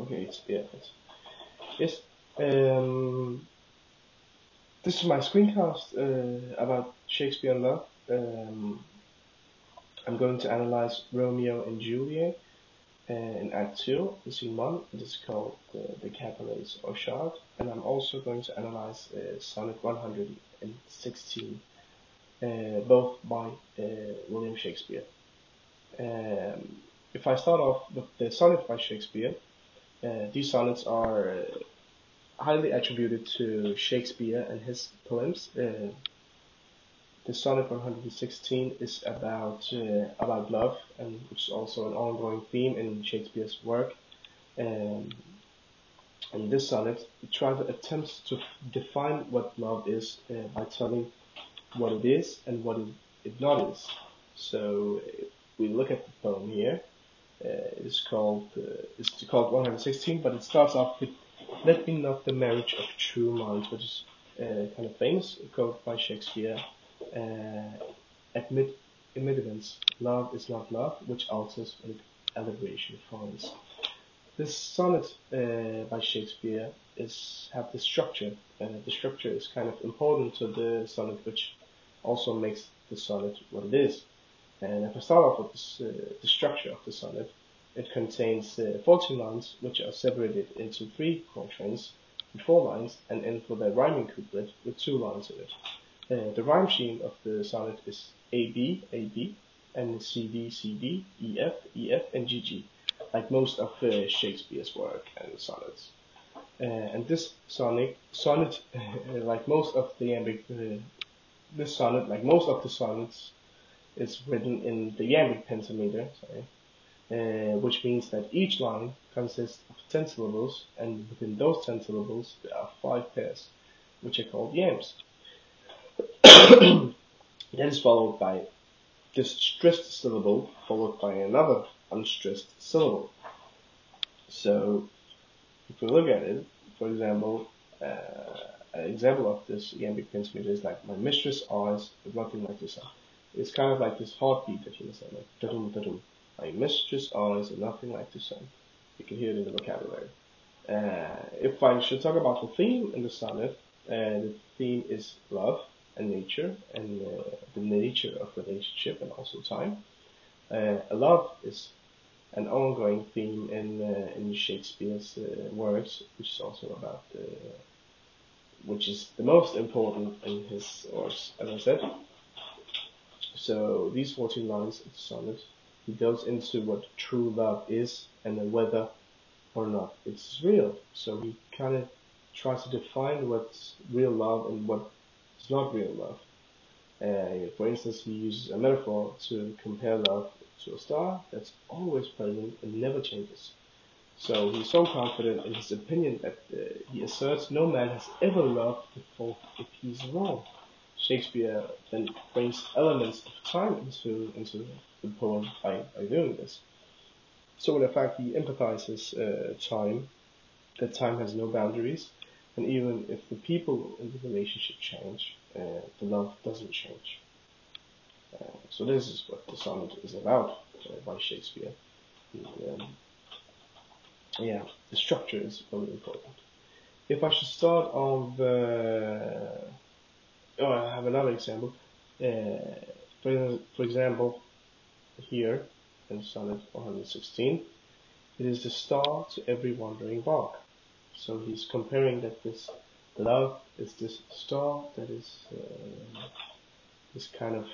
Okay, it's yeah. It's, yes. Um, this is my screencast uh, about Shakespeare in Love. Um, I'm going to analyze Romeo and Juliet uh, in Act 2, in Scene 1. It is called uh, The Orchard. And I'm also going to analyze uh, Sonnet 116, uh, both by uh, William Shakespeare. Um, if I start off with the sonnet by Shakespeare, uh, these sonnets are uh, highly attributed to Shakespeare and his poems. Uh, the sonnet 116 is about uh, about love, and which is also an ongoing theme in Shakespeare's work. Um, and this sonnet tries to attempt to define what love is uh, by telling what it is and what it, it not is. So if we look at the poem here, uh, it's called uh, it's called 116, but it starts off with "Let me not the marriage of true minds," which is uh, kind of famous, quote by Shakespeare. admit immittance, love is not love, which alters when elaboration finds. This sonnet uh, by Shakespeare is have the structure. Uh, the structure is kind of important to the sonnet, which also makes the sonnet what it is. And if I start off with this, uh, the structure of the sonnet, it contains uh, 14 lines which are separated into three quatrains four lines and ends with a rhyming couplet with two lines in it. Uh, the rhyme scheme of the sonnet is AB, AB, and CD, CD, EF, EF, and GG, like most of uh, Shakespeare's work and sonnets. Uh, and this sonnet, sonnet like most of the uh, this sonnet, like most of the sonnets, is written in the iambic pentameter, sorry, uh, which means that each line consists of 10 syllables, and within those 10 syllables there are 5 pairs, which are called iambs. that is followed by this stressed syllable, followed by another unstressed syllable. So, if we look at it, for example, uh, an example of this iambic pentameter is like my mistress eyes, nothing like this. It's kind of like this heartbeat that you understand, like da-dum, da-dum. My mistress eyes are nothing like the sun. You can hear it in the vocabulary. Uh, if I should talk about the theme in the sonnet, uh, the theme is love and nature and uh, the nature of relationship and also time. Uh, love is an ongoing theme in uh, in Shakespeare's uh, works, which is also about the which is the most important in his works, as I said. So these 14 lines of the sonnet, he goes into what true love is and then whether or not it's real. So he kind of tries to define what's real love and what is not real love. Uh, for instance, he uses a metaphor to compare love to a star that's always present and never changes. So he's so confident in his opinion that uh, he asserts no man has ever loved before if he's wrong. Shakespeare then brings elements of time into into the poem by, by doing this. So in fact, he empathizes uh, time, that time has no boundaries, and even if the people in the relationship change, uh, the love doesn't change. Uh, so this is what the sonnet is about uh, by Shakespeare. And, um, yeah, the structure is very important. If I should start on the oh, I have another example. Uh, for, for example, here in Sonnet 116, it is the star to every wandering bark. So he's comparing that this love is this star that is uh, this kind of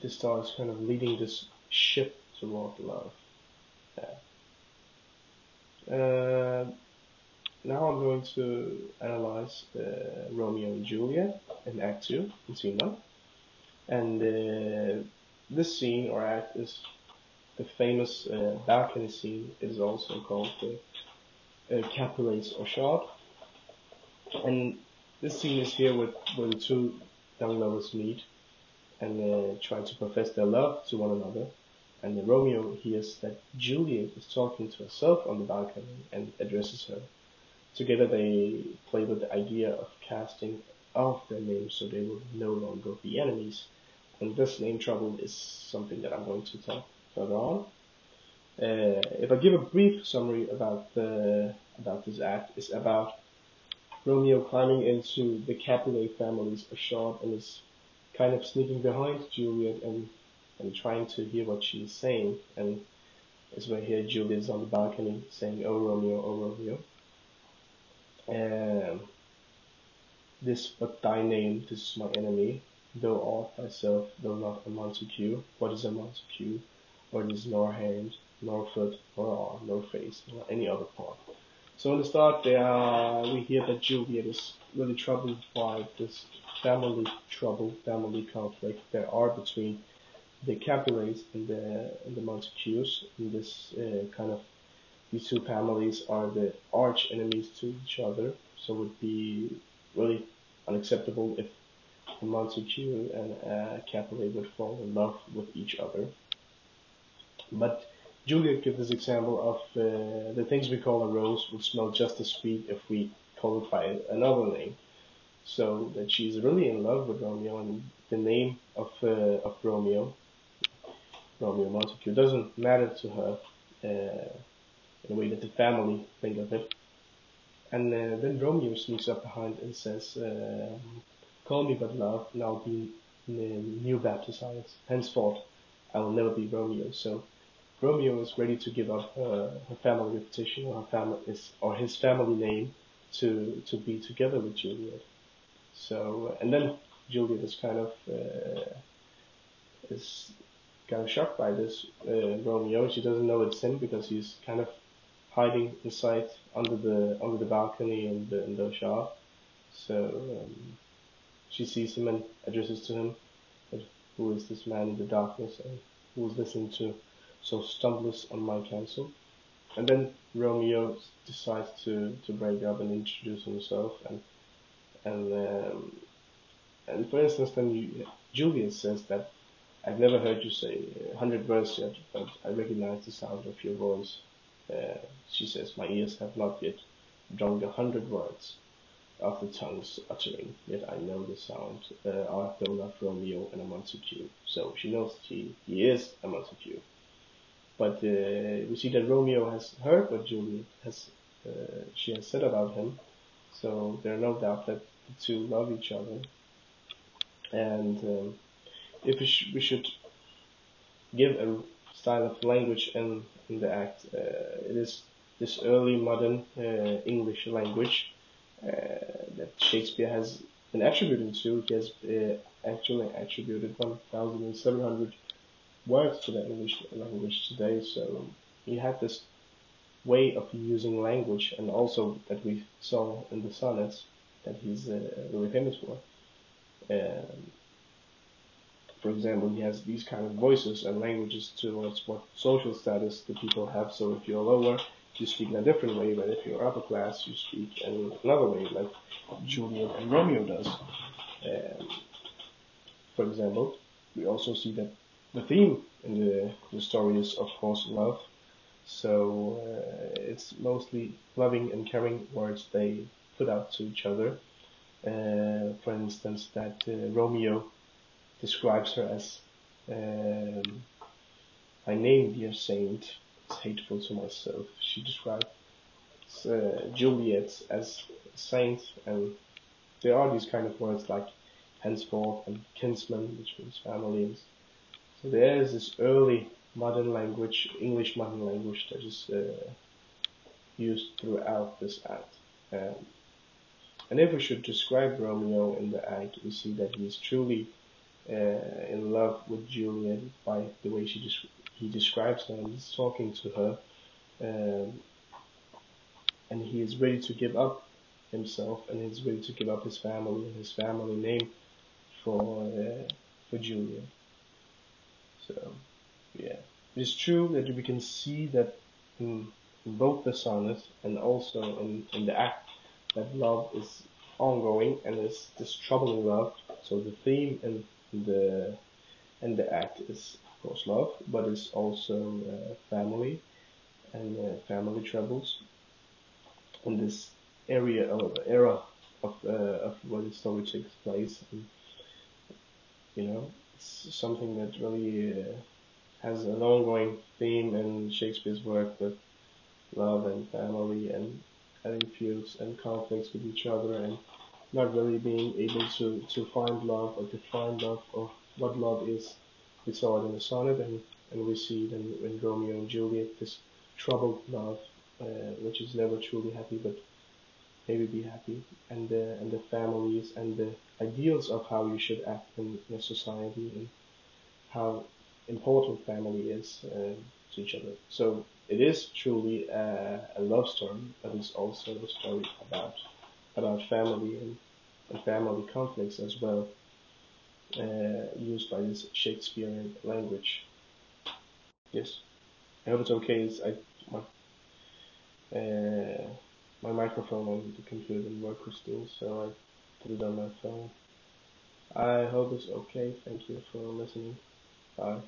this star is kind of leading this ship toward love. Yeah. Uh, now I'm going to analyze uh, Romeo and Juliet in Act 2 in scene 1. And uh, this scene or act is the famous uh, balcony scene. It is also called the uh, Capulets orchard. And this scene is here with, where the two young lovers meet and uh, try to profess their love to one another. And Romeo hears that Juliet is talking to herself on the balcony and addresses her Together they play with the idea of casting off their names so they will no longer be enemies. And this name trouble is something that I'm going to talk further on. Uh, if I give a brief summary about the about this act, it's about Romeo climbing into the Capulet family's shop and is kind of sneaking behind Juliet and and trying to hear what she's saying. And as we hear Juliet's on the balcony saying, "Oh Romeo, oh Romeo." Um, this but thy name, this is my enemy. Thou art thyself, though not a Montague. What is a Montague? What is nor hand, nor foot, nor arm, nor face, nor any other part. So in the start, there we hear that Juliet is really troubled by this family trouble, family conflict there are between the Capulets and the and the Montagues. And this uh, kind of these two families are the arch enemies to each other, so it would be really unacceptable if Montague and Capulet would fall in love with each other. But Juliet gives this example of uh, the things we call a rose would smell just as sweet if we call it by another name. So that she's really in love with Romeo, and the name of uh, of Romeo, Romeo Montague, doesn't matter to her uh, in a way that the family think of it. And uh, then Romeo sneaks up behind and says, uh, "Call me but love, and I'll be new baptized. Henceforth, I will never be Romeo." So Romeo is ready to give up her, her family reputation or her family is, or his family name to to be together with Juliet. So and then Juliet is kind of uh, is kind of shocked by this uh, Romeo. She doesn't know it's him because he's kind of hiding inside under the under the balcony in the in the shop. So um, she sees him and addresses to him, who is this man in the darkness and who is listening to so stumbles on my counsel? And then Romeo decides to, to break up and introduce himself and and um, and for instance then you, Juliet says that I've never heard you say a hundred words yet, but I recognize the sound of your voice. Uh, she says, my ears have not yet drunk a hundred words of the tongue's uttering, yet I know the sound. Uh, art thou not Romeo and a Montague? So she knows he, he is a Montague. But uh, we see that Romeo has heard what Juliet has uh, she has said about him, so there are no doubt that the two love each other. And um, if we, sh- we should give a style of language in, in the act, uh, it is this early modern uh, English language that Shakespeare has been attributed to. He has uh, actually attributed 1,700 words to the English language today. So he had this way of using language, and also that we saw in the sonnets that he's uh, really famous for. Um, for example, he has these kind of voices and languages towards what social status the people have. So if you're lower, you speak in a different way, but if you're upper class, you speak in another way, like Juliet and Romeo does. Um, for example, we also see that the theme in the, the story is of course love. So uh, it's mostly loving and caring words they put out to each other. Uh, for instance, that uh, Romeo describes her as um, "My name, dear saint, hateful to myself." She describes uh, Juliet as saint, and there are these kind of words like henceforth and kinsman, which means family, so there is this early modern language, English modern language that is uh, used throughout this act. Um, and if we should describe Romeo in the act, we see that he is truly uh, in love with Juliet by the way she des- he describes her and he's talking to her. Um, and he is ready to give up himself and he's ready to give up his family and his family name for uh, for Juliet. So, yeah. It is true that we can see that in, in both the sonnet and also in, in the act that love is ongoing and is this troubling love. So the theme and the in the act is of course love, but it's also uh, family and uh, family troubles. In this area of era of uh, of where the story takes place, and, you know, it's something that really uh, has an ongoing theme in Shakespeare's work with love and family and having feuds and conflicts with each other and not really being able to, to find love or define love or what love is. We saw it in the sonnet and, and we see it in, in Romeo and Juliet, this troubled love, uh, which is never truly happy but maybe be happy, and the, and the families and the ideals of how you should act in, in a society and how important family is uh, to each other. So it is truly a, a love story, but it's also a story about about family and, and family conflicts as well, used by this Shakespearean language. Yes, I hope it's okay. It's, I my uh, my microphone on the computer didn't work still, so I put it on my phone. I hope it's okay. Thank you for listening. Bye.